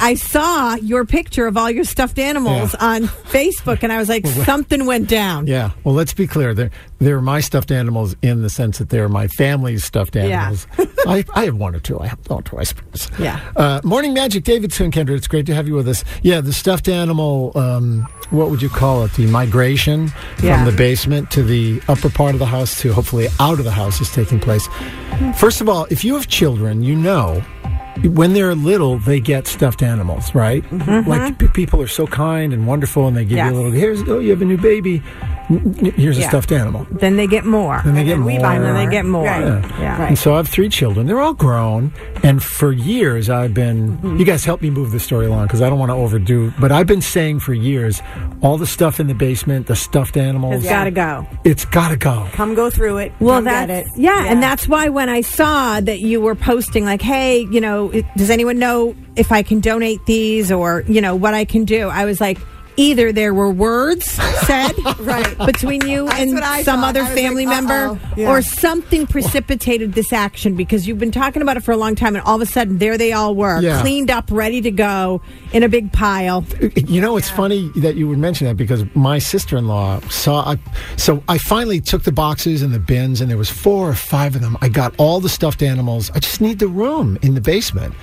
I saw your picture of all your stuffed animals Yeah. on Facebook, and I was like, something went down. Yeah. Well, let's be clear. They're, they're my stuffed animals in the sense that they're my family's stuffed Yeah. animals. I, I have one or two. I have one or two, I suppose. Yeah. Uh, Morning Magic, David Kendra. It's great to have you with us. Yeah, the stuffed animal, um, what would you call it? The migration Yeah. from the basement to the upper part of the house to hopefully out of the house is taking place. First of all, if you have children, you know when they're little, they get stuffed animals, right? Mm-hmm. Like mm-hmm. p- people are so kind and wonderful, and they give Yes. you a little. Here's oh, you have a new baby. N- n- Here's a stuffed animal. Then they get more. Then they get And we buy them. They get more. Right. Yeah. Right. And so I have three children. They're all grown, and for years I've been. Mm-hmm. You guys help me move the story along because I don't want to overdo. But I've been saying for years, all the stuff in the basement, the stuffed animals, It's got to go. it's got to go. Come go through it. Well, that's get it. Yeah, and that's why when I saw that you were posting, like, "Hey, you know, does anyone know if I can donate these or you know what I can do?" I was like. Either there were words said Right. between you That's and some thought. other family like, member. Yeah. or something precipitated this action because you've been talking about it for a long time, and all of a sudden there they all were, Yeah. cleaned up, ready to go in a big pile. You know, it's funny that you would mention that because my sister-in-law saw. I, so I finally took the boxes and the bins, and there was four or five of them. I got all the stuffed animals. I just need the room in the basement,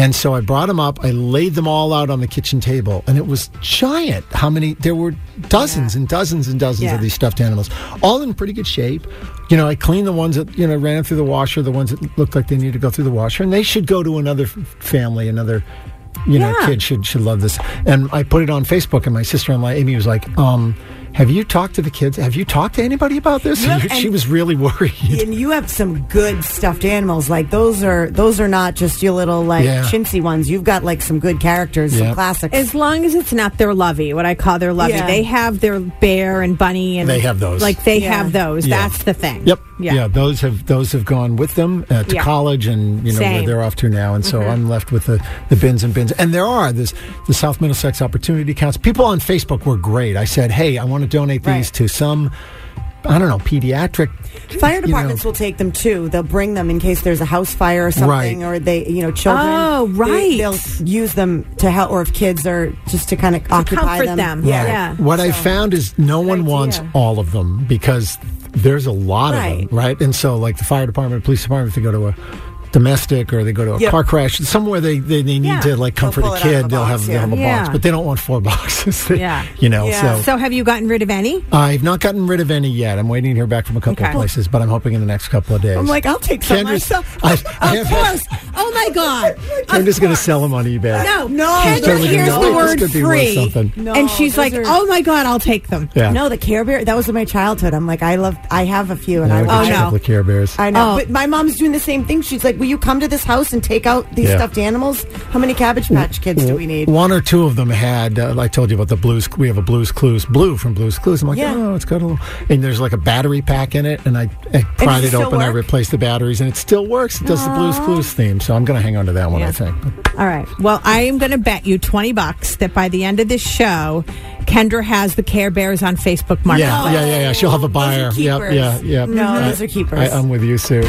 and so I brought them up. I laid them all out on the kitchen table, and it was giant. How many? There were dozens and dozens and dozens Yeah. of these stuffed animals, all in pretty good shape. You know, I cleaned the ones that you know ran through the washer, the ones that looked like they needed to go through the washer, and they should go to another family, another you know, Yeah. kid should should love this. And I put it on Facebook, and my sister in law Amy was like, um, "Have you talked to the kids? Have you talked to anybody about this?" Yep, she and- was really worried. And you have some good stuffed animals. Like those are those are not just your little like Yeah. chintzy ones. You've got like some good characters, Yep. some classics. As long as it's not their lovey, what I call their lovey, Yeah. they have their bear and bunny, and They have those. Like they Yeah. have those. Yeah. That's the thing. Yep. Yeah. Yeah. Those have those have gone with them uh, to Yeah. college, and you know where Same. Mm-hmm. they're off to now. And so I'm left with the, the bins and bins. And there are this the South Middlesex Opportunity Council. People on Facebook were great. I said, "Hey, I want to donate these Right. to some." I don't know, pediatric. Fire you know- departments will take them too. They'll bring them in case there's a house fire or something, Right. or they, you know, children. Oh, right. They'll use them to help, or if kids are just to kind of occupy comfort them. Yeah. Yeah. What I found is no one idea. wants all of them because there's a lot of them, right? And so, like the fire department, police department, if they go to a domestic or they go to a Yep. car crash, somewhere they, they, they need Yeah. to like comfort pull a it out of kid, a they'll box, have, they'll yeah. have a Yeah. box, but they don't want four boxes. They- Yeah. You know, Yeah. so. So have you gotten rid of any? I've not gotten rid of any yet. I'm waiting to hear back from a couple Okay. of places, but I'm hoping in the next couple of days. I'm like, I'll take some Kendra's- myself. I, I Of have, course. Oh my God. I'm just going to sell them on eBay. No, No, Kendra totally hears gonna the go, word "This be free, something." No, and she's like, are- "Oh my God, I'll take them." Yeah. No, the Care Bear. That was in my childhood. I'm like, I love. I have a few, and I I love. got Oh, a no. couple of Care Bears. I know, Oh. but my mom's doing the same thing. She's like, "Will you come to this house and take out these Yeah. stuffed animals? How many Cabbage Patch Kids do we need?" One or two of them had. Uh, I told you about the Blues. We have a Blues Clues blue from Blues Clues. I'm like, Yeah. oh, it's got a little. And there's like a battery pack in it, and I, I pried it it open. I replaced the batteries, and it still works. It does the Blues Clues theme, so I'm going to hang on to that one. I Yeah. think. All right. Well, I am going to bet you twenty bucks that by the end of this show, Kendra has the Care Bears on Facebook Marketplace. Yeah, yeah, yeah, yeah. She'll have a buyer. Yep, yeah, yeah. No, I- those are keepers. I, I'm with you, Sue.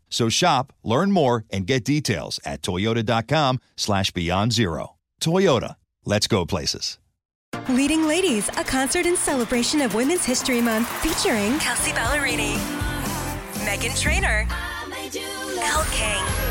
So shop, learn more, and get details at toyota.com slash beyond zero. Toyota, let's go places. Leading Ladies, a concert in celebration of Women's History Month featuring Kelsea Ballerini, Meghan Trainor, Elle King,